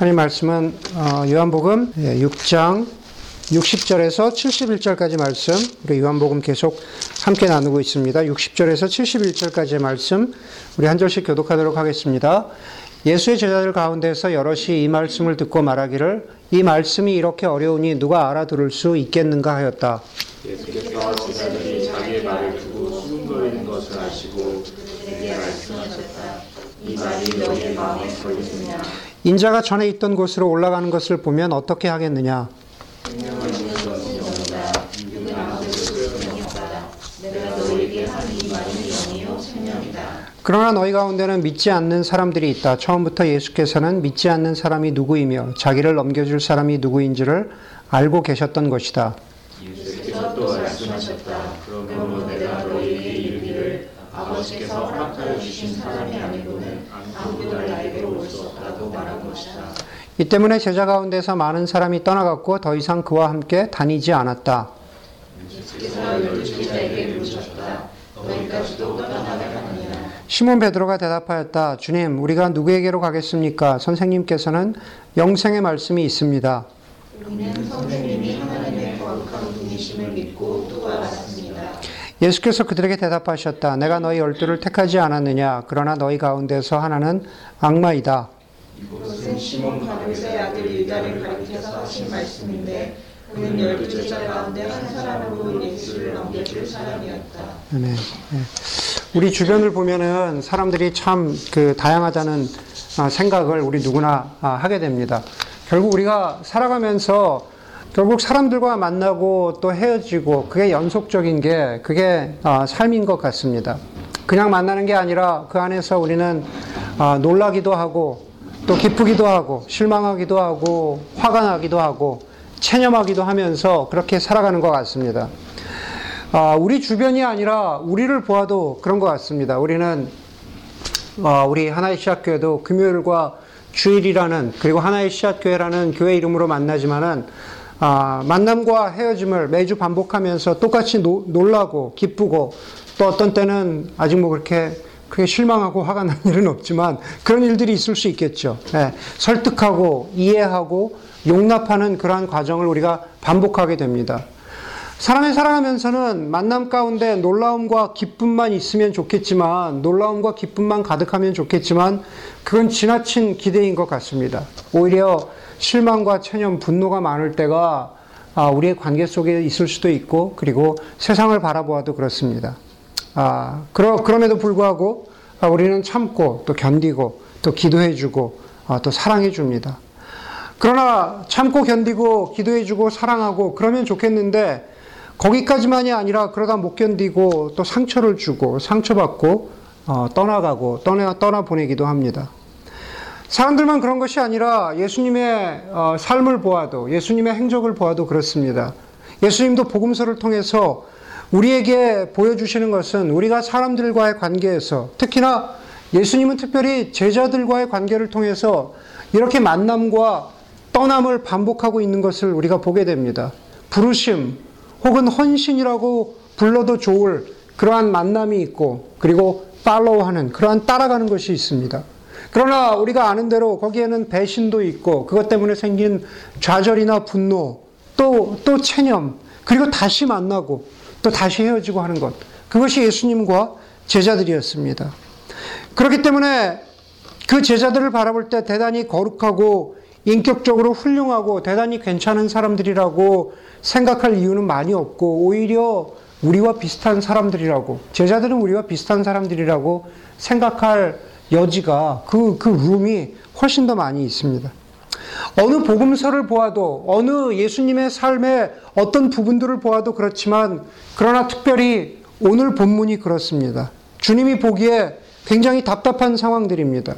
하나님 말씀은 어, 요한복음 6장 60절에서 71절까지 말씀, 우리 요한복음 계속 함께 나누고 있습니다. 60절에서 71절까지의 말씀, 우리 한 절씩 교독하도록 하겠습니다. 예수의 제자들 가운데서 여럿이 이 말씀을 듣고 말하기를 이 말씀이 이렇게 어려우니 누가 알아들을 수 있겠는가 하였다. 예수께서 제자들이 자기의 말을 두고 수군거리는 것을 아시고 그에게 말씀하셨다. 이 말이 너희의 마음에 걸리느냐? 인자가 전에 있던 곳으로 올라가는 것을 보면 어떻게 하겠느냐? 그러나 너희 가운데는 믿지 않는 사람들이 있다. 처음부터 예수께서는 믿지 않는 사람이 누구이며 자기를 넘겨줄 사람이 누구인지를 알고 계셨던 것이다. 예수께서 또 말씀하셨다. 그러므로 내가 너희에게 이르기를 아버지께서 허락하여 주신 사람이 아니고는 아무도 나에게로 올 수 없다고 말한 것이다. 이 때문에 제자 가운데서 많은 사람이 떠나갔고 더 이상 그와 함께 다니지 않았다. 시몬 베드로가 대답하였다. 주님, 우리가 누구에게로 가겠습니까? 선생님께서는 영생의 말씀이 있습니다. 예수께서 그들에게 대답하셨다. 내가 너희 열두를 택하지 않았느냐? 그러나 너희 가운데서 하나는 악마이다. 이것은 시몬 바르의 아들 유다를 가리켜서 하신 말씀인데 그는 열두 제자 가운데 한 사람으로 예수를 넘겨줄 사람이었다. 네. 네. 우리 주변을 보면은 사람들이 참 그 다양하다는 아, 생각을 우리 누구나 아, 하게 됩니다. 결국 우리가 살아가면서 결국 사람들과 만나고 또 헤어지고 그게 연속적인 게 그게 아, 삶인 것 같습니다. 그냥 만나는 게 아니라 그 안에서 우리는 아, 놀라기도 하고 또 기쁘기도 하고 실망하기도 하고 화가 나기도 하고 체념하기도 하면서 그렇게 살아가는 것 같습니다. 아, 우리 주변이 아니라 우리를 보아도 그런 것 같습니다. 우리는 어, 우리 하나의 시작교회도 금요일과 주일이라는 그리고 하나의 시작교회라는 교회 이름으로 만나지만은 아, 만남과 헤어짐을 매주 반복하면서 똑같이 노, 놀라고 기쁘고 또 어떤 때는 아직 뭐 그렇게 크게 실망하고 화가 난 일은 없지만 그런 일들이 있을 수 있겠죠. 예, 설득하고 이해하고 용납하는 그러한 과정을 우리가 반복하게 됩니다. 사람이 살아가면서는 만남 가운데 놀라움과 기쁨만 있으면 좋겠지만, 놀라움과 기쁨만 가득하면 좋겠지만, 그건 지나친 기대인 것 같습니다. 오히려 실망과 체념, 분노가 많을 때가 아, 우리의 관계 속에 있을 수도 있고, 그리고 세상을 바라보아도 그렇습니다. 아, 그러, 그럼에도 불구하고 아, 우리는 참고 또 견디고 또 기도해주고 아, 또 사랑해줍니다. 그러나 참고 견디고 기도해주고 사랑하고 그러면 좋겠는데 거기까지만이 아니라 그러다 못 견디고 또 상처를 주고 상처받고 어, 떠나가고 떠나 떠나 보내기도 합니다. 사람들만 그런 것이 아니라 예수님의 어, 삶을 보아도 예수님의 행적을 보아도 그렇습니다. 예수님도 복음서를 통해서 우리에게 보여주시는 것은 우리가 사람들과의 관계에서 특히나 예수님은 특별히 제자들과의 관계를 통해서 이렇게 만남과 떠남을 반복하고 있는 것을 우리가 보게 됩니다. 부르심 혹은 헌신이라고 불러도 좋을 그러한 만남이 있고 그리고 팔로우하는 그러한 따라가는 것이 있습니다. 그러나 우리가 아는 대로 거기에는 배신도 있고 그것 때문에 생긴 좌절이나 분노 또 또 체념 그리고 다시 만나고 또 다시 헤어지고 하는 것 그것이 예수님과 제자들이었습니다. 그렇기 때문에 그 제자들을 바라볼 때 대단히 거룩하고 인격적으로 훌륭하고 대단히 괜찮은 사람들이라고 생각할 이유는 많이 없고 오히려 우리와 비슷한 사람들이라고 제자들은 우리와 비슷한 사람들이라고 생각할 여지가 그, 그 룸이 훨씬 더 많이 있습니다. 어느 복음서를 보아도 어느 예수님의 삶의 어떤 부분들을 보아도 그렇지만 그러나 특별히 오늘 본문이 그렇습니다. 주님이 보기에 굉장히 답답한 상황들입니다.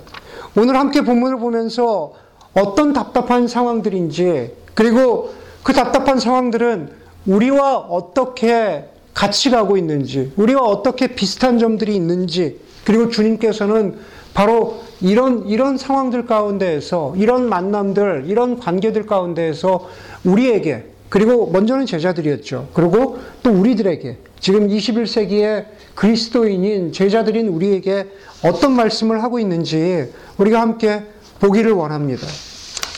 오늘 함께 본문을 보면서 어떤 답답한 상황들인지 그리고 그 답답한 상황들은 우리와 어떻게 같이 가고 있는지 우리와 어떻게 비슷한 점들이 있는지 그리고 주님께서는 바로 이런 이런 상황들 가운데에서 이런 만남들 이런 관계들 가운데에서 우리에게 그리고 먼저는 제자들이었죠. 그리고 또 우리들에게 지금 21세기의 그리스도인인 제자들인 우리에게 어떤 말씀을 하고 있는지 우리가 함께 보기를 원합니다.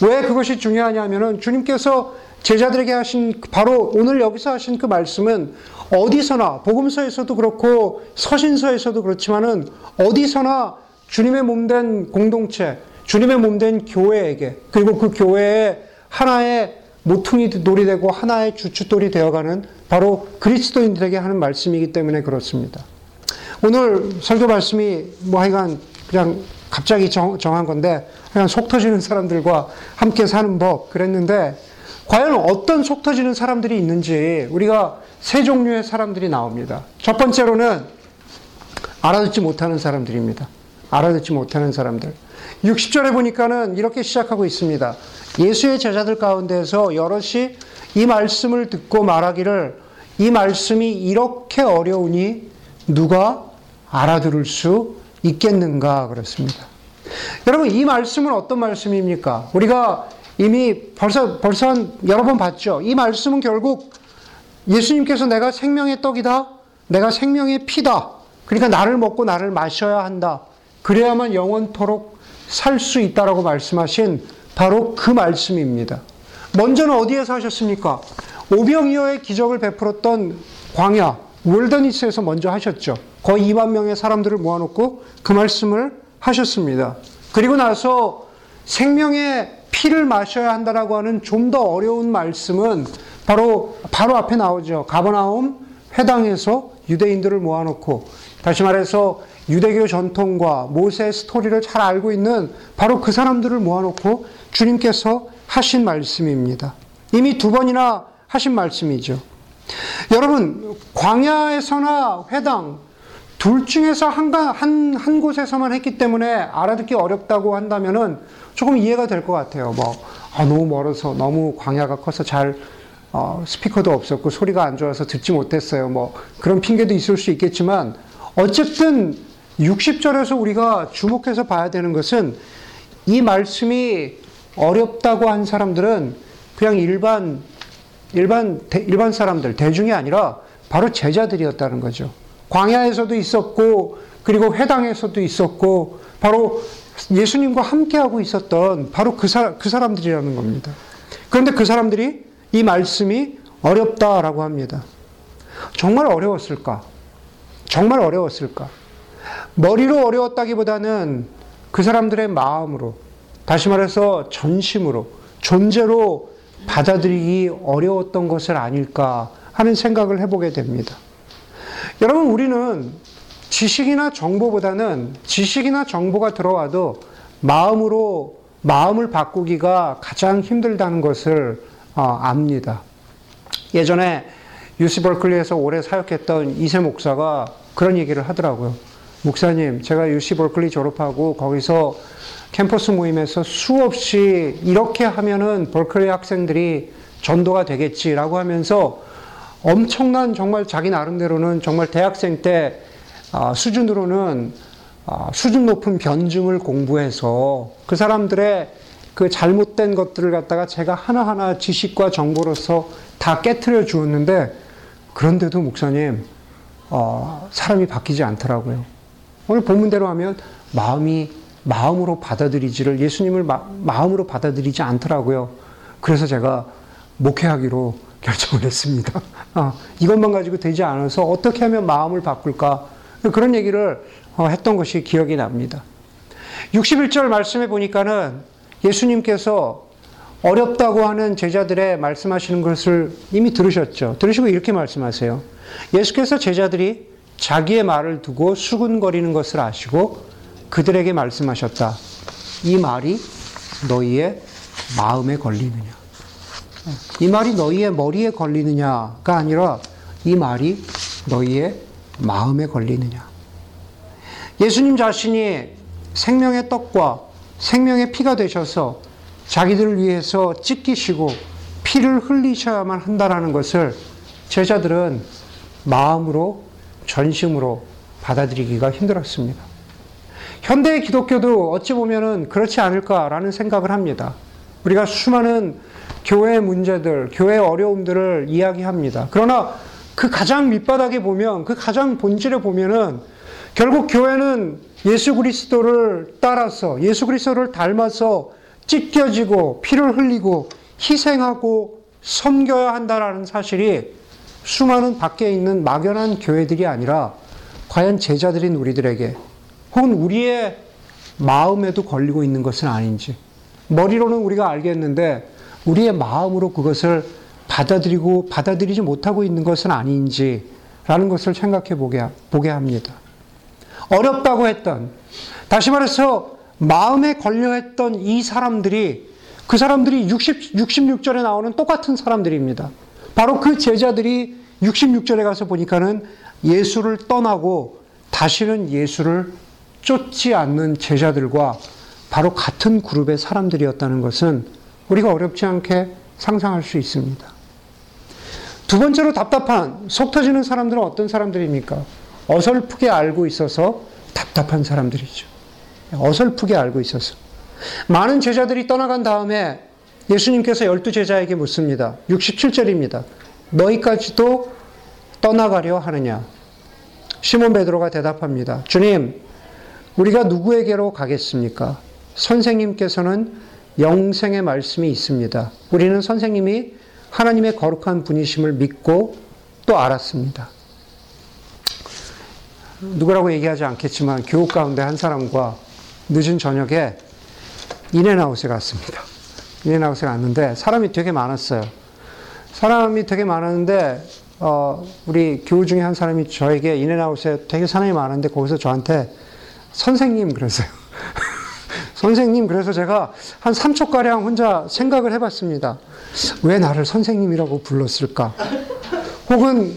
왜 그것이 중요하냐면은 주님께서 제자들에게 하신 바로 오늘 여기서 하신 그 말씀은 어디서나 복음서에서도 그렇고 서신서에서도 그렇지만은 어디서나 주님의 몸된 공동체, 주님의 몸된 교회에게 그리고 그 교회의 하나의 모퉁이 돌이 되고 하나의 주춧돌이 되어가는 바로 그리스도인들에게 하는 말씀이기 때문에 그렇습니다. 오늘 설교 말씀이 뭐 하여간 그냥 갑자기 정, 한 건데 그냥 속 터지는 사람들과 함께 사는 법 그랬는데 과연 어떤 속 터지는 사람들이 있는지 우리가 세 종류의 사람들이 나옵니다. 첫 번째로는 알아듣지 못하는 사람들입니다. 알아듣지 못하는 사람들. 60절에 보니까는 이렇게 시작하고 있습니다. 예수의 제자들 가운데서 여럿이 이 말씀을 듣고 말하기를 이 말씀이 이렇게 어려우니 누가 알아들을 수 있겠는가 그렇습니다. 여러분 이 말씀은 어떤 말씀입니까? 우리가 이미 벌써 벌써 여러 번 봤죠. 이 말씀은 결국 예수님께서 내가 생명의 떡이다. 내가 생명의 피다. 그러니까 나를 먹고 나를 마셔야 한다. 그래야만 영원토록 살 수 있다라고 말씀하신 바로 그 말씀입니다. 먼저는 어디에서 하셨습니까? 오병이어의 기적을 베풀었던 광야, 월더니스에서 먼저 하셨죠. 거의 2만 명의 사람들을 모아놓고 그 말씀을 하셨습니다. 그리고 나서 생명의 피를 마셔야 한다라고 하는 좀 더 어려운 말씀은 바로 바로 앞에 나오죠. 가버나움 회당에서 유대인들을 모아놓고 다시 말해서 유대교 전통과 모세 스토리를 잘 알고 있는 바로 그 사람들을 모아놓고 주님께서 하신 말씀입니다. 이미 두 번이나 하신 말씀이죠. 여러분, 광야에서나 회당, 둘 중에서 한, 한, 한 곳에서만 했기 때문에 알아듣기 어렵다고 한다면은 조금 이해가 될 것 같아요. 뭐, 아, 너무 멀어서, 너무 광야가 커서 잘, 어, 스피커도 없었고, 소리가 안 좋아서 듣지 못했어요. 뭐, 그런 핑계도 있을 수 있겠지만, 어쨌든 60절에서 우리가 주목해서 봐야 되는 것은 이 말씀이 어렵다고 한 사람들은 그냥 일반 일반 일반 사람들 대중이 아니라 바로 제자들이었다는 거죠. 광야에서도 있었고 그리고 회당에서도 있었고 바로 예수님과 함께하고 있었던 바로 그, 사, 그 사람들이라는 겁니다. 그런데 그 사람들이 이 말씀이 어렵다라고 합니다. 정말 어려웠을까? 정말 어려웠을까? 머리로 어려웠다기보다는 그 사람들의 마음으로, 다시 말해서 전심으로, 존재로 받아들이기 어려웠던 것을 아닐까 하는 생각을 해보게 됩니다. 여러분, 우리는 지식이나 정보보다는 지식이나 정보가 들어와도 마음으로 마음을 바꾸기가 가장 힘들다는 것을 어, 압니다. 예전에 유시 벌클리에서 오래 사역했던 이세 목사가 그런 얘기를 하더라고요. 목사님, 제가 유시 벌클리 졸업하고 거기서 캠퍼스 모임에서 수없이 이렇게 하면은 벌클리 학생들이 전도가 되겠지라고 하면서 엄청난 정말 자기 나름대로는 정말 대학생 때 아, 수준으로는 아, 수준 높은 변증을 공부해서 그 사람들의 그 잘못된 것들을 갖다가 제가 하나하나 지식과 정보로서 다 깨트려 주었는데 그런데도 목사님 어, 사람이 바뀌지 않더라고요. 오늘 본문대로 하면 마음이 마음으로 받아들이지를 예수님을 마, 음으로 받아들이지 않더라고요. 그래서 제가 목회하기로 결정을 했습니다. 아, 이것만 가지고 되지 않아서 어떻게 하면 마음을 바꿀까 그런 얘기를 어, 했던 것이 기억이 납니다. 61절 말씀해 보니까는 예수님께서 어렵다고 하는 제자들의 말씀하시는 것을 이미 들으셨죠. 들으시고 이렇게 말씀하세요. 예수께서 제자들이 자기의 말을 두고 수군거리는 것을 아시고 그들에게 말씀하셨다. 이 말이 너희의 마음에 걸리느냐. 이 말이 너희의 머리에 걸리느냐가 아니라 이 말이 너희의 마음에 걸리느냐. 예수님 자신이 생명의 떡과 생명의 피가 되셔서 자기들을 위해서 찢기시고 피를 흘리셔야만 한다라는 것을 제자들은 마음으로 전심으로 받아들이기가 힘들었습니다. 현대의 기독교도 어찌 보면은 그렇지 않을까라는 생각을 합니다. 우리가 수많은 교회 문제들, 교회 어려움들을 이야기합니다. 그러나 그 가장 밑바닥에 보면, 그 가장 본질에 보면은 결국 교회는 예수 그리스도를 따라서, 예수 그리스도를 닮아서 찢겨지고 피를 흘리고 희생하고 섬겨야 한다라는 사실이 수많은 밖에 있는 막연한 교회들이 아니라 과연 제자들인 우리들에게 혹은 우리의 마음에도 걸리고 있는 것은 아닌지 머리로는 우리가 알겠는데 우리의 마음으로 그것을 받아들이고 받아들이지 못하고 있는 것은 아닌지라는 것을 생각해 보게, 보게 합니다. 어렵다고 했던 다시 말해서 마음에 걸려 했던 이 사람들이 그 사람들이 60, 66절에 나오는 똑같은 사람들입니다. 바로 그 제자들이 66절에 가서 보니까는 예수를 떠나고 다시는 예수를 쫓지 않는 제자들과 바로 같은 그룹의 사람들이었다는 것은 우리가 어렵지 않게 상상할 수 있습니다. 두 번째로 답답한, 속 터지는 사람들은 어떤 사람들입니까? 어설프게 알고 있어서 답답한 사람들이죠. 어설프게 알고 있어서. 많은 제자들이 떠나간 다음에 예수님께서 열두 제자에게 묻습니다. 67절입니다. 너희까지도 떠나가려 하느냐? 시몬 베드로가 대답합니다. 주님, 우리가 누구에게로 가겠습니까? 선생님께서는 영생의 말씀이 있습니다. 우리는 선생님이 하나님의 거룩한 분이심을 믿고 또 알았습니다. 누구라고 얘기하지 않겠지만 교육 가운데 한 사람과 늦은 저녁에 인앤아웃에 갔습니다. 인앤아웃에 갔는데 사람이 되게 많았어요. 사람이 되게 많았는데 어, 우리 교우 중에 한 사람이 저에게 인앤아웃에 되게 사람이 많은데 거기서 저한테 선생님 그랬어요. 선생님 그래서 제가 한 3초가량 혼자 생각을 해봤습니다. 왜 나를 선생님이라고 불렀을까? 혹은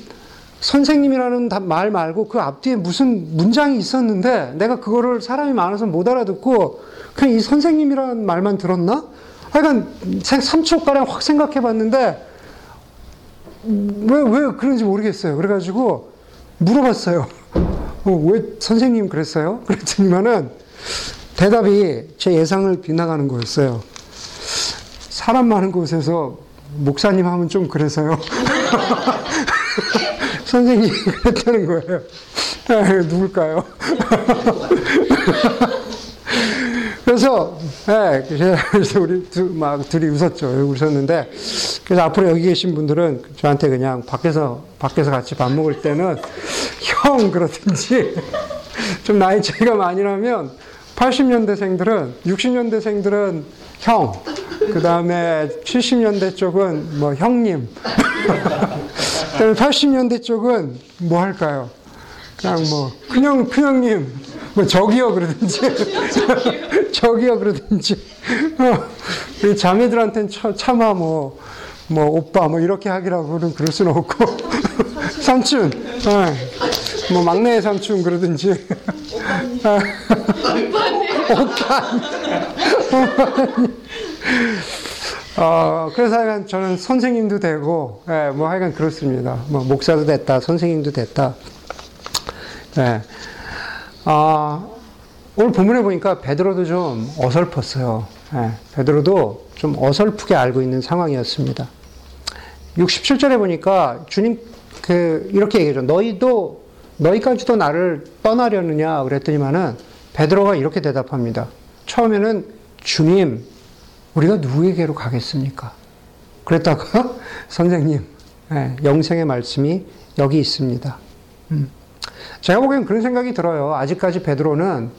선생님이라는 말 말고 그 앞뒤에 무슨 문장이 있었는데 내가 그거를 사람이 많아서 못 알아듣고 그냥 이 선생님이라는 말만 들었나? 하여간 3초가량 확 생각해 봤는데 왜, 왜 그런지 모르겠어요. 그래가지고 물어봤어요. 어, 왜 선생님 그랬어요? 그랬더니만은 대답이 제 예상을 빗나가는 거였어요. 사람 많은 곳에서 목사님 하면 좀 그래서요. 선생님이 그랬다는 거예요. 아, 누굴까요? 그래서, 네, 그래서 우리 두, 막 둘이 웃었죠. 웃었는데, 그래서 앞으로 여기 계신 분들은 저한테 그냥 밖에서, 밖에서 같이 밥 먹을 때는 형 그러든지, 좀 나이 차이가 많이 나면 80년대생들은, 60년대생들은 형, 그 다음에 70년대 쪽은 뭐 형님, 그 다음에 80년대 쪽은 뭐 할까요? 그냥 뭐, 큰형, 큰형님, 뭐 저기요 그러든지, 저기요 그러든지, 어, 우리 자매들한테는 차마 뭐, 뭐 오빠 뭐 이렇게 하기라고는 그럴 수는 없고, 삼촌, 어, 뭐 막내 삼촌 그러든지, 어, 그래서 하여간 저는 선생님도 되고, 예, 뭐 하여간 그렇습니다. 뭐 목사도 됐다, 선생님도 됐다. 예. 아, 오늘 본문에 보니까 베드로도 좀 어설펐어요. 예, 베드로도 좀 어설프게 알고 있는 상황이었습니다. 67절에 보니까 주님 그 이렇게 얘기해줘. 너희도 너희까지도 나를 떠나려느냐 그랬더니만은 베드로가 이렇게 대답합니다. 처음에는 주님 우리가 누구에게로 가겠습니까? 그랬다가 선생님 예, 영생의 말씀이 여기 있습니다. 음. 제가 보기엔 그런 생각이 들어요. 아직까지 베드로는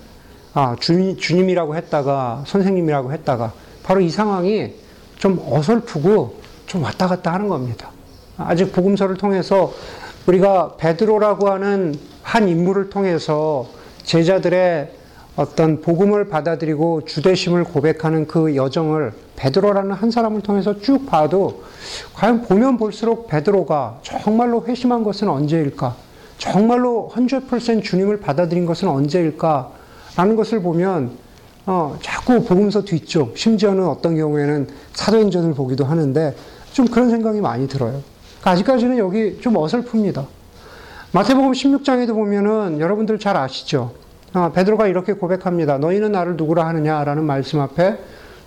아, 주, 주님이라고 했다가 선생님이라고 했다가 바로 이 상황이 좀 어설프고 좀 왔다 갔다 하는 겁니다. 아직 복음서를 통해서 우리가 베드로라고 하는 한 인물을 통해서 제자들의 어떤 복음을 받아들이고 주대심을 고백하는 그 여정을 베드로라는 한 사람을 통해서 쭉 봐도 과연 보면 볼수록 베드로가 정말로 회심한 것은 언제일까? 정말로 100% 주님을 받아들인 것은 언제일까? 라는 것을 보면 어, 자꾸 복음서 뒤쪽, 심지어는 어떤 경우에는 사도행전을 보기도 하는데 좀 그런 생각이 많이 들어요. 그러니까 아직까지는 여기 좀 어설픕니다. 마태복음 16장에도 보면은 여러분들 잘 아시죠? 아, 베드로가 이렇게 고백합니다. 너희는 나를 누구라 하느냐라는 말씀 앞에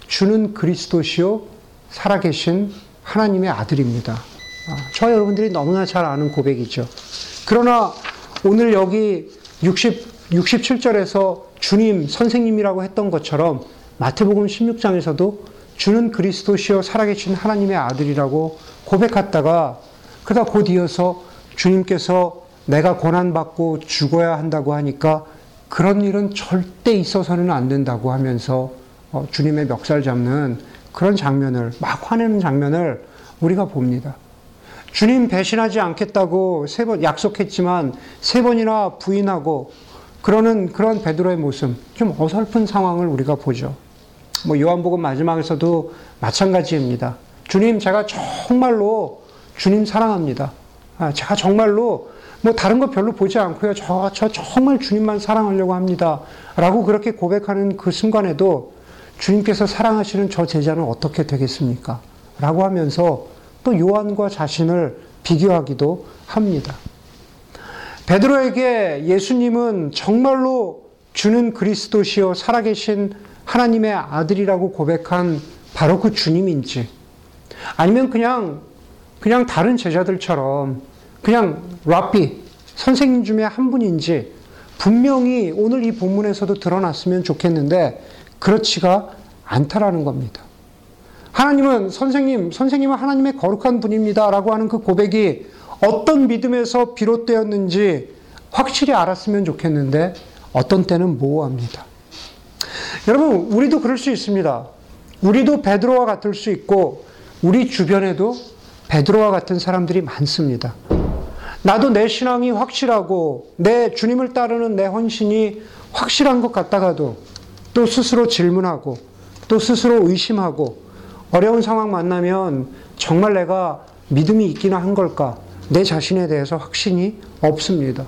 주는 그리스도시요 살아계신 하나님의 아들입니다. 아, 저 여러분들이 너무나 잘 아는 고백이죠. 그러나 오늘 여기 60, 67절에서 주님, 선생님이라고 했던 것처럼 마태복음 16장에서도 주는 그리스도시요 살아계신 하나님의 아들이라고 고백했다가 그다 곧 이어서 주님께서 내가 고난받고 죽어야 한다고 하니까 그런 일은 절대 있어서는 안 된다고 하면서 어, 주님의 멱살 잡는 그런 장면을 막 화내는 장면을 우리가 봅니다. 주님 배신하지 않겠다고 세 번 약속했지만 세 번이나 부인하고 그러는 그런 베드로의 모습 좀 어설픈 상황을 우리가 보죠. 뭐 요한복음 마지막에서도 마찬가지입니다. 주님 제가 정말로 주님 사랑합니다. 아, 제가 정말로 뭐 다른 거 별로 보지 않고요. 저, 저 정말 주님만 사랑하려고 합니다. 라고 그렇게 고백하는 그 순간에도 주님께서 사랑하시는 저 제자는 어떻게 되겠습니까? 라고 하면서 또 요한과 자신을 비교하기도 합니다. 베드로에게 예수님은 정말로 주는 그리스도시요 살아계신 하나님의 아들이라고 고백한 바로 그 주님인지 아니면 그냥 그냥 다른 제자들처럼 그냥 랍비 선생님 중에 한 분인지 분명히 오늘 이 본문에서도 드러났으면 좋겠는데 그렇지가 않다라는 겁니다. 하나님은 선생님, 선생님은 하나님의 거룩한 분입니다라고 하는 그 고백이 어떤 믿음에서 비롯되었는지 확실히 알았으면 좋겠는데 어떤 때는 모호합니다. 여러분, 우리도 그럴 수 있습니다. 우리도 베드로와 같을 수 있고 우리 주변에도 베드로와 같은 사람들이 많습니다. 나도 내 신앙이 확실하고 내 주님을 따르는 내 헌신이 확실한 것 같다가도 또 스스로 질문하고 또 스스로 의심하고 어려운 상황 만나면 정말 내가 믿음이 있기나 한 걸까? 내 자신에 대해서 확신이 없습니다.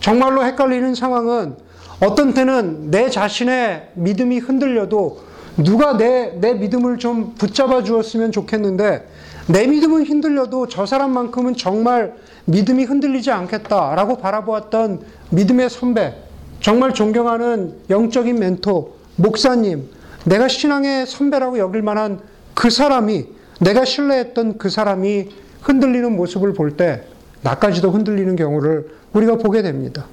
정말로 헷갈리는 상황은 어떤 때는 내 자신의 믿음이 흔들려도 누가 내, 내 믿음을 좀 붙잡아 주었으면 좋겠는데 내 믿음은 흔들려도 저 사람만큼은 정말 믿음이 흔들리지 않겠다라고 바라보았던 믿음의 선배, 정말 존경하는 영적인 멘토, 목사님, 내가 신앙의 선배라고 여길 만한 그 사람이, 내가 신뢰했던 그 사람이 흔들리는 모습을 볼 때, 나까지도 흔들리는 경우를 우리가 보게 됩니다.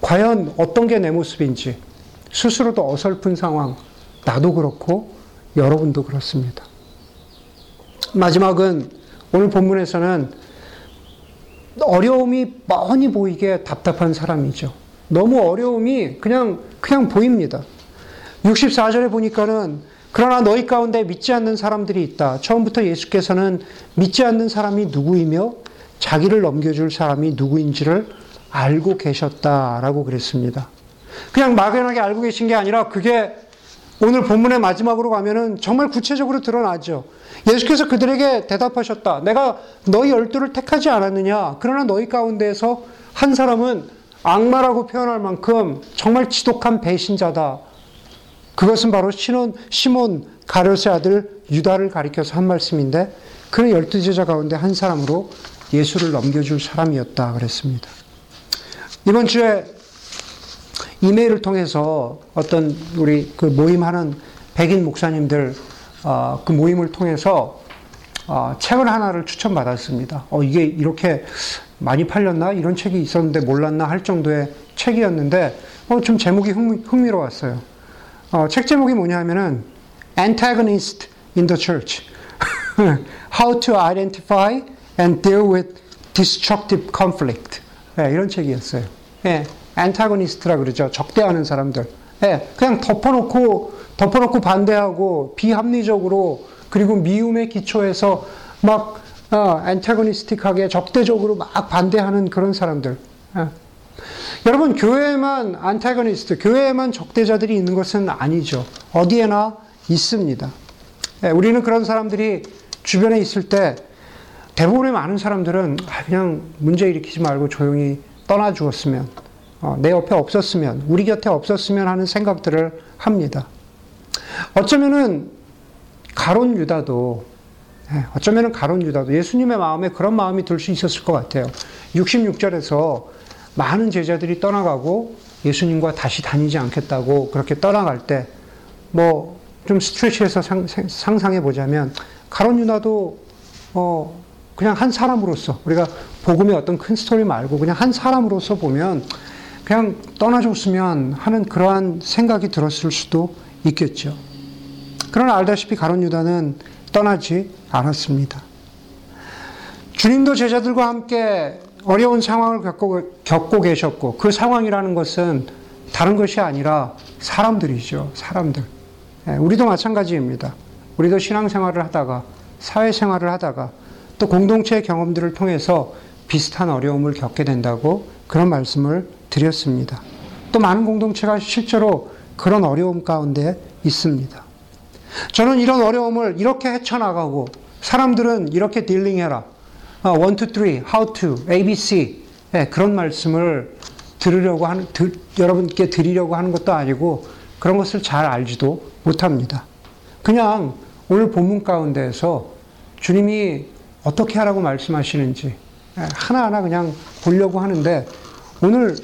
과연 어떤 게 내 모습인지, 스스로도 어설픈 상황, 나도 그렇고, 여러분도 그렇습니다. 마지막은 오늘 본문에서는 어려움이 뻔히 보이게 답답한 사람이죠. 너무 어려움이 그냥, 그냥 보입니다. 64절에 보니까는 그러나 너희 가운데 믿지 않는 사람들이 있다. 처음부터 예수께서는 믿지 않는 사람이 누구이며 자기를 넘겨줄 사람이 누구인지를 알고 계셨다라고 그랬습니다. 그냥 막연하게 알고 계신 게 아니라 그게 오늘 본문의 마지막으로 가면은 정말 구체적으로 드러나죠. 예수께서 그들에게 대답하셨다. 내가 너희 열두를 택하지 않았느냐. 그러나 너희 가운데에서 한 사람은 악마라고 표현할 만큼 정말 지독한 배신자다. 그것은 바로 시몬, 시몬 가룟의 아들 유다를 가리켜서 한 말씀인데 그는 열두 제자 가운데 한 사람으로 예수를 넘겨줄 사람이었다 그랬습니다. 이번 주에 이메일을 통해서 어떤 우리 그 모임하는 백인 목사님들 어, 그 모임을 통해서 어, 책을 하나를 추천받았습니다. 어, 이게 이렇게 많이 팔렸나? 이런 책이 있었는데 몰랐나? 할 정도의 책이었는데 어, 좀 제목이 흥미, 흥미로웠어요. 어, 책 제목이 뭐냐 하면은 Antagonist in the Church. How to Identify and Deal with Destructive Conflict. 네, 이런 책이었어요. 예, 안타고니스트라 그러죠. 적대하는 사람들. 예, 그냥 덮어놓고 덮어놓고 반대하고 비합리적으로 그리고 미움의 기초에서 막 어, 안타고니스틱하게 적대적으로 막 반대하는 그런 사람들. 예. 여러분 교회에만 안타고니스트, 교회에만 적대자들이 있는 것은 아니죠. 어디에나 있습니다. 예, 우리는 그런 사람들이 주변에 있을 때 대부분의 많은 사람들은 아, 그냥 문제 일으키지 말고 조용히 떠나 주었으면 어, 내 옆에 없었으면, 우리 곁에 없었으면 하는 생각들을 합니다. 어쩌면은 가론 유다도, 예, 어쩌면은 가론 유다도 예수님의 마음에 그런 마음이 들 수 있었을 것 같아요. 66절에서 많은 제자들이 떠나가고 예수님과 다시 다니지 않겠다고 그렇게 떠나갈 때, 뭐, 좀 스트레치해서 상상해 보자면, 가론 유다도, 어, 그냥 한 사람으로서, 우리가 복음의 어떤 큰 스토리 말고 그냥 한 사람으로서 보면, 그냥 떠나줬으면 하는 그러한 생각이 들었을 수도 있겠죠. 그러나 알다시피 가론 유다는 떠나지 않았습니다. 주님도 제자들과 함께 어려운 상황을 겪고, 겪고 계셨고 그 상황이라는 것은 다른 것이 아니라 사람들이죠. 사람들. 예, 우리도 마찬가지입니다. 우리도 신앙생활을 하다가 사회생활을 하다가 또 공동체의 경험들을 통해서 비슷한 어려움을 겪게 된다고 그런 말씀을 드렸습니다. 또 많은 공동체가 실제로 그런 어려움 가운데 있습니다. 저는 이런 어려움을 이렇게 헤쳐나가고 사람들은 이렇게 딜링해라. 어, one, two, three, how to, ABC. 예, 그런 말씀을 들으려고 하는, 들, 여러분께 드리려고 하는 것도 아니고 그런 것을 잘 알지도 못합니다. 그냥 오늘 본문 가운데에서 주님이 어떻게 하라고 말씀하시는지 예, 하나하나 그냥 보려고 하는데 오늘,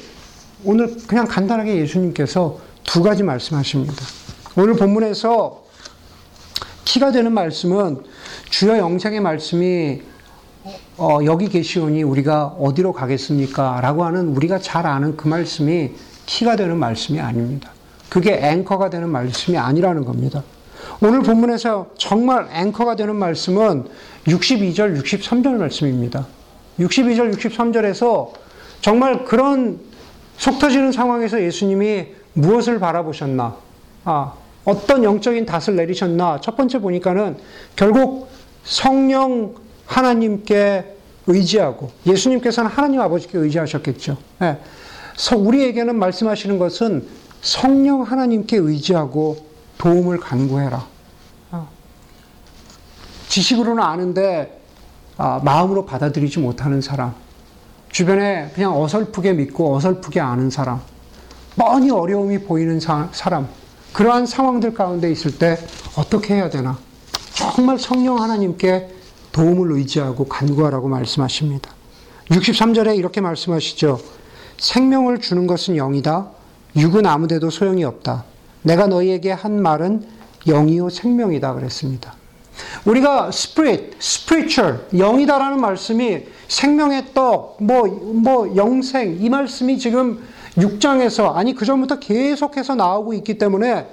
오늘 그냥 간단하게 예수님께서 두 가지 말씀하십니다. 오늘 본문에서 키가 되는 말씀은 주여 영생의 말씀이 어, 여기 계시오니 우리가 어디로 가겠습니까? 라고 하는 우리가 잘 아는 그 말씀이 키가 되는 말씀이 아닙니다. 그게 앵커가 되는 말씀이 아니라는 겁니다. 오늘 본문에서 정말 앵커가 되는 말씀은 62절, 63절 말씀입니다. 62절, 63절에서 정말 그런 속 터지는 상황에서 예수님이 무엇을 바라보셨나? 아, 어떤 영적인 닷을 내리셨나? 첫 번째 보니까는 결국 성령 하나님께 의지하고 예수님께서는 하나님 아버지께 의지하셨겠죠. 예. 우리에게는 말씀하시는 것은 성령 하나님께 의지하고 도움을 간구해라. 아. 지식으로는 아는데 아, 마음으로 받아들이지 못하는 사람, 주변에 그냥 어설프게 믿고 어설프게 아는 사람, 뻔히 어려움이 보이는 사, 람 그러한 상황들 가운데 있을 때 어떻게 해야 되나? 정말 성령 하나님께 도움을 의지하고 간구하라고 말씀하십니다. 63절에 이렇게 말씀하시죠. 생명을 주는 것은 영이다. 육은 아무데도 소용이 없다. 내가 너희에게 한 말은 영이요 생명이다 그랬습니다. 우리가 spirit, spiritual, 영이다라는 말씀이 생명의 떡, 뭐, 뭐, 영생, 이 말씀이 지금 6장에서, 아니, 그 전부터 계속해서 나오고 있기 때문에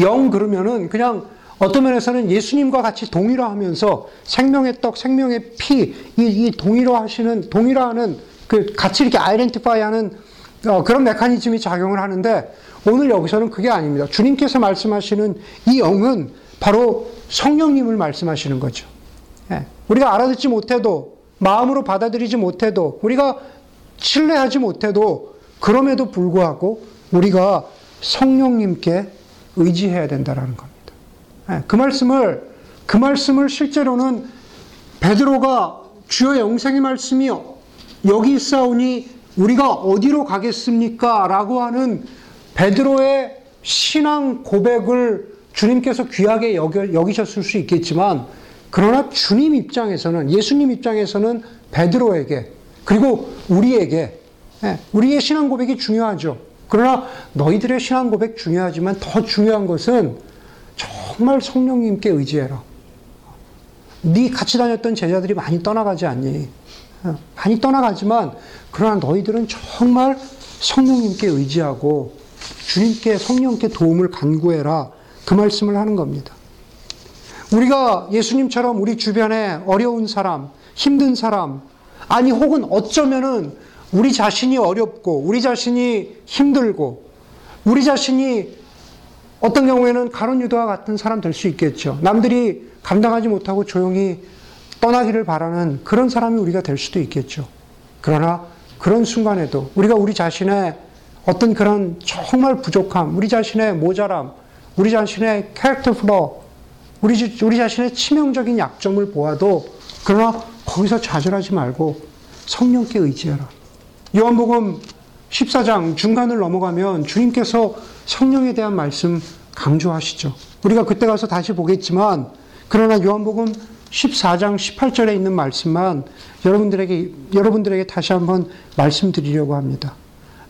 영 그러면은 그냥 어떤 면에서는 예수님과 같이 동일화하면서 생명의 떡, 생명의 피, 이, 이 동일화하시는, 동일화하는 그 같이 이렇게 아이덴티파이 하는 어, 그런 메커니즘이 작용을 하는데 오늘 여기서는 그게 아닙니다. 주님께서 말씀하시는 이 영은 바로 성령님을 말씀하시는 거죠. 예. 우리가 알아듣지 못해도 마음으로 받아들이지 못해도 우리가 신뢰하지 못해도 그럼에도 불구하고 우리가 성령님께 의지해야 된다라는 겁니다. 예, 그 말씀을 그 말씀을 실제로는 베드로가 주의 영생의 말씀이 여기 있사오니 우리가 어디로 가겠습니까? 라고 하는 베드로의 신앙 고백을 주님께서 귀하게 여기셨을 수 있겠지만 그러나 주님 입장에서는 예수님 입장에서는 베드로에게 그리고 우리에게 예, 우리의 신앙 고백이 중요하죠. 그러나 너희들의 신앙 고백 중요하지만 더 중요한 것은 정말 성령님께 의지해라. 네 같이 다녔던 제자들이 많이 떠나가지 않니? 어, 많이 떠나가지만 그러나 너희들은 정말 성령님께 의지하고 주님께 성령께 도움을 간구해라. 그 말씀을 하는 겁니다. 우리가 예수님처럼 우리 주변에 어려운 사람, 힘든 사람, 아니 혹은 어쩌면은 우리 자신이 어렵고 우리 자신이 힘들고 우리 자신이 어떤 경우에는 가론 유다와 같은 사람 될 수 있겠죠. 남들이 감당하지 못하고 조용히 떠나기를 바라는 그런 사람이 우리가 될 수도 있겠죠. 그러나 그런 순간에도 우리가 우리 자신의 어떤 그런 정말 부족함, 우리 자신의 모자람, 우리 자신의 캐릭터 플로, 우리, 우리 자신의 치명적인 약점을 보아도 그러나 거기서 좌절하지 말고 성령께 의지해라. 요한복음 14장 중간을 넘어가면 주님께서 성령에 대한 말씀 강조하시죠. 우리가 그때 가서 다시 보겠지만 그러나 요한복음 14장 18절에 있는 말씀만 여러분들에게 여러분들에게 다시 한번 말씀드리려고 합니다.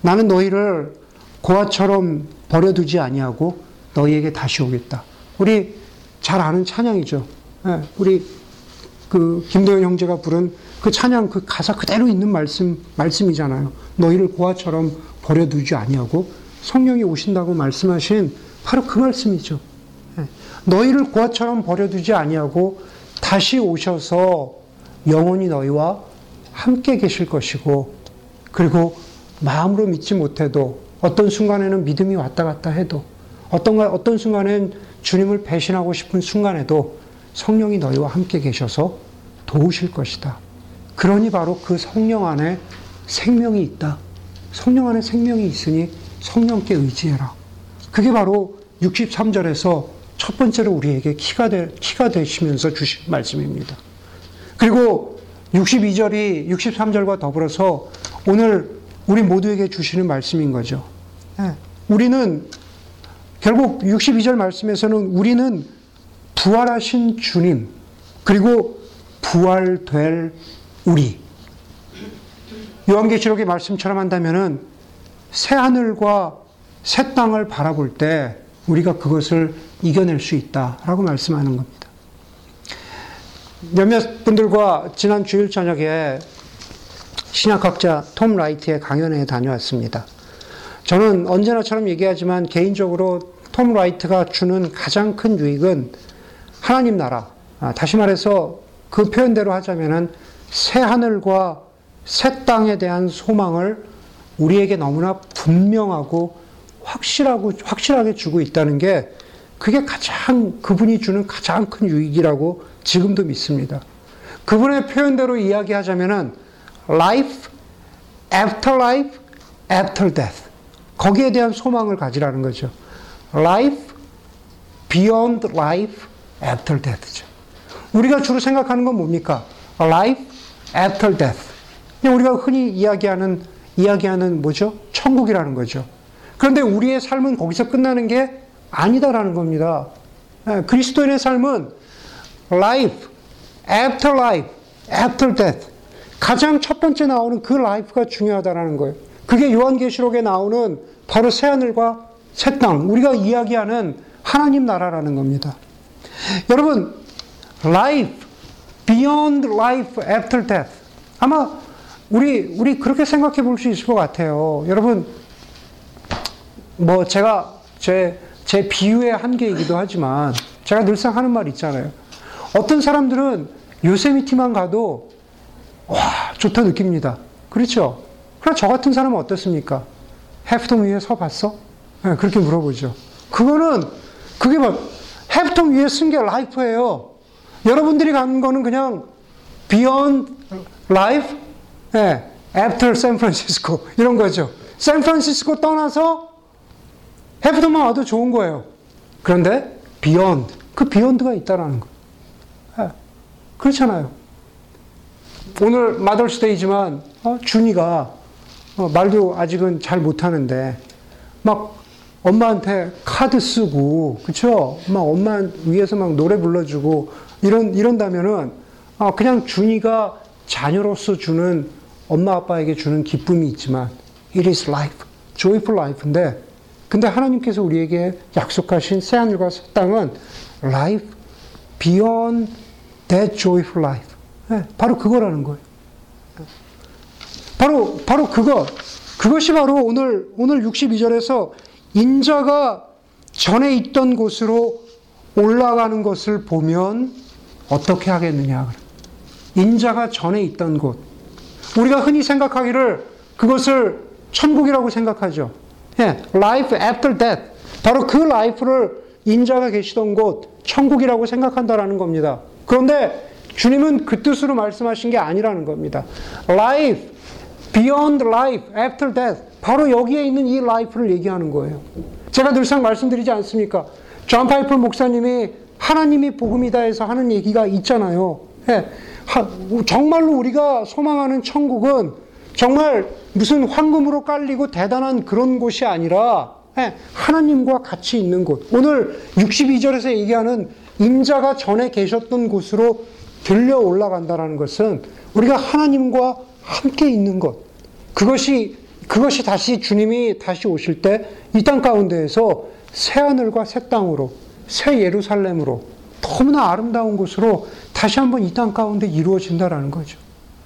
나는 너희를 고아처럼 버려두지 아니하고 너희에게 다시 오겠다. 우리 잘 아는 찬양이죠. 예, 우리 그 김도현 형제가 부른 그 찬양 그 가사 그대로 있는 말씀 말씀이잖아요. 너희를 고아처럼 버려두지 아니하고 성령이 오신다고 말씀하신 바로 그 말씀이죠. 예. 너희를 고아처럼 버려두지 아니하고 다시 오셔서 영원히 너희와 함께 계실 것이고 그리고 마음으로 믿지 못해도 어떤 순간에는 믿음이 왔다 갔다 해도 어떤 어떤 순간엔 주님을 배신하고 싶은 순간에도 성령이 너희와 함께 계셔서 도우실 것이다. 그러니 바로 그 성령 안에 생명이 있다. 성령 안에 생명이 있으니 성령께 의지해라. 그게 바로 63절에서 첫 번째로 우리에게 키가, 되, 키가 되시면서 주신 말씀입니다. 그리고 62절이 63절과 더불어서 오늘 우리 모두에게 주시는 말씀인 거죠. 예. 우리는 결국 62절 말씀에서는 우리는 부활하신 주님, 그리고 부활될 우리. 요한계시록의 말씀처럼 한다면은 새 하늘과 새 땅을 바라볼 때 우리가 그것을 이겨낼 수 있다라고 말씀하는 겁니다. 몇몇 분들과 지난 주일 저녁에 신약학자 톰 라이트의 강연에 다녀왔습니다. 저는 언제나처럼 얘기하지만 개인적으로 톰 라이트가 주는 가장 큰 유익은 하나님 나라. 아, 다시 말해서 그 표현대로 하자면은 새 하늘과 새 땅에 대한 소망을 우리에게 너무나 분명하고 확실하고 확실하게 주고 있다는 게 그게 가장 그분이 주는 가장 큰 유익이라고 지금도 믿습니다. 그분의 표현대로 이야기하자면은 life after life after death 거기에 대한 소망을 가지라는 거죠. life beyond life after death죠. 우리가 주로 생각하는 건 뭡니까? life after death. 우리가 흔히 이야기하는 이야기하는 뭐죠? 천국이라는 거죠. 그런데 우리의 삶은 거기서 끝나는 게 아니다라는 겁니다. 예, 그리스도인의 삶은 life, after life, after death. 가장 첫 번째 나오는 그 life가 중요하다라는 거예요. 그게 요한계시록에 나오는 바로 새하늘과 새 땅, 우리가 이야기하는 하나님 나라라는 겁니다. 여러분, life, beyond life after death. 아마 우리, 우리 그렇게 생각해 볼 수 있을 것 같아요. 여러분, 뭐 제가 제, 제 비유의 한계이기도 하지만 제가 늘상 하는 말 있잖아요. 어떤 사람들은 요세미티만 가도 와, 좋다 느낍니다. 그렇죠? 그러나 저 같은 사람은 어떻습니까? 해프통 위에 서 봤어? 네, 그렇게 물어보죠. 그거는, 그게 뭐, 해프통 위에 쓴 게 라이프예요. 여러분들이 가는 거는 그냥 beyond life, 네, after San Francisco 이런 거죠. 샌프란시스코 떠나서 해프통만 와도 좋은 거예요. 그런데 beyond, 그 beyond가 있다라는 거. 네, 그렇잖아요. 오늘 마더스데이지만 어, 준이가 어, 말도 아직은 잘 못하는데 막 엄마한테 카드 쓰고 그쵸? 막 엄마 위해서 막 노래 불러주고 이런 이런다면은 어, 그냥 준이가 자녀로서 주는 엄마 아빠에게 주는 기쁨이 있지만 it is life, joyful life인데 근데 하나님께서 우리에게 약속하신 새 하늘과 새 땅은 life beyond that joyful life. 네, 바로 그거라는 거예요. 바로, 바로 그것. 그것이 바로 오늘, 오늘 62절에서 인자가 전에 있던 곳으로 올라가는 것을 보면 어떻게 하겠느냐. 인자가 전에 있던 곳. 우리가 흔히 생각하기를 그것을 천국이라고 생각하죠. 예, life after death. 바로 그 life를 인자가 계시던 곳, 천국이라고 생각한다라는 겁니다. 그런데 주님은 그 뜻으로 말씀하신 게 아니라는 겁니다. Life, beyond life, after death. 바로 여기에 있는 이 life를 얘기하는 거예요. 제가 늘상 말씀드리지 않습니까? 존 파이퍼 목사님이 하나님이 복음이다 해서 하는 얘기가 있잖아요. 예, 정말로 우리가 소망하는 천국은 정말 무슨 황금으로 깔리고 대단한 그런 곳이 아니라 예, 하나님과 같이 있는 곳. 오늘 62절에서 얘기하는 인자가 전에 계셨던 곳으로 들려 올라간다라는 것은 우리가 하나님과 함께 있는 것. 그것이, 그것이 다시 주님이 다시 오실 때 이 땅 가운데에서 새 하늘과 새 땅으로, 새 예루살렘으로 너무나 아름다운 곳으로 다시 한번 이 땅 가운데 이루어진다라는 거죠.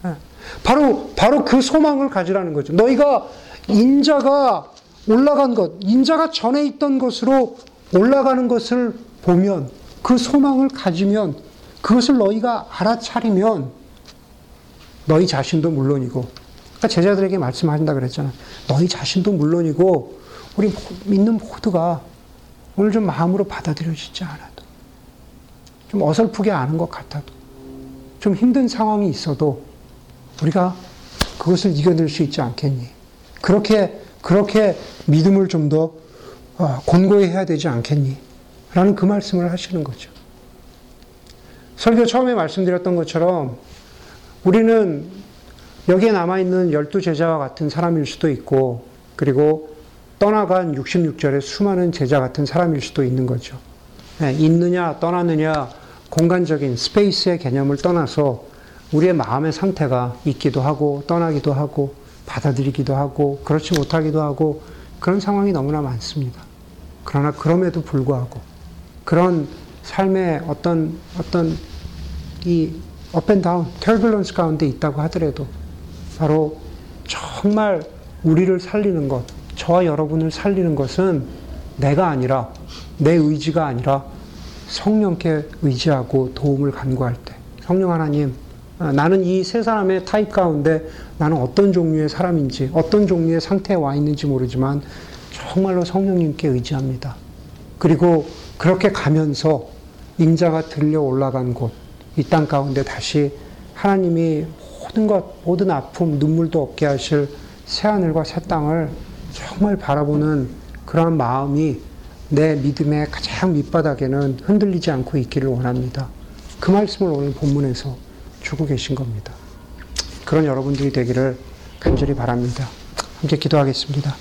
예. 바로, 바로 그 소망을 가지라는 거죠. 너희가 인자가 올라간 것, 인자가 전에 있던 것으로 올라가는 것을 보면 그 소망을 가지면 그것을 너희가 알아차리면 너희 자신도 물론이고 아까 제자들에게 말씀하신다 그랬잖아. 너희 자신도 물론이고 우리 믿는 모두가 오늘 좀 마음으로 받아들여지지 않아도 좀 어설프게 아는 것 같아도 좀 힘든 상황이 있어도 우리가 그것을 이겨낼 수 있지 않겠니? 그렇게 그렇게 믿음을 좀더 어, 권고히 해야 되지 않겠니? 라는 그 말씀을 하시는 거죠. 설교 처음에 말씀드렸던 것처럼 우리는 여기에 남아있는 열두 제자와 같은 사람일 수도 있고, 그리고 떠나간 66절의 수많은 제자 같은 사람일 수도 있는 거죠. 네, 있느냐, 떠나느냐, 공간적인 space의 개념을 떠나서 우리의 마음의 상태가 있기도 하고, 떠나기도 하고, 받아들이기도 하고, 그렇지 못하기도 하고, 그런 상황이 너무나 많습니다. 그러나 그럼에도 불구하고, 그런 삶의 어떤, 어떤 이 up and down, turbulence 가운데 있다고 하더라도 바로 정말 우리를 살리는 것, 저와 여러분을 살리는 것은 내가 아니라 내 의지가 아니라 성령께 의지하고 도움을 간구할 때 성령 하나님 아, 나는 이 세 사람의 타입 가운데 나는 어떤 종류의 사람인지 어떤 종류의 상태에 와 있는지 모르지만 정말로 성령님께 의지합니다. 그리고 그렇게 가면서 인자가 들려 올라간 곳, 이 땅 가운데 다시 하나님이 모든 것, 모든 아픔, 눈물도 없게 하실 새하늘과 새 땅을 정말 바라보는 그러한 마음이 내 믿음의 가장 밑바닥에는 흔들리지 않고 있기를 원합니다. 그 말씀을 오늘 본문에서 주고 계신 겁니다. 그런 여러분들이 되기를 간절히 바랍니다. 함께 기도하겠습니다.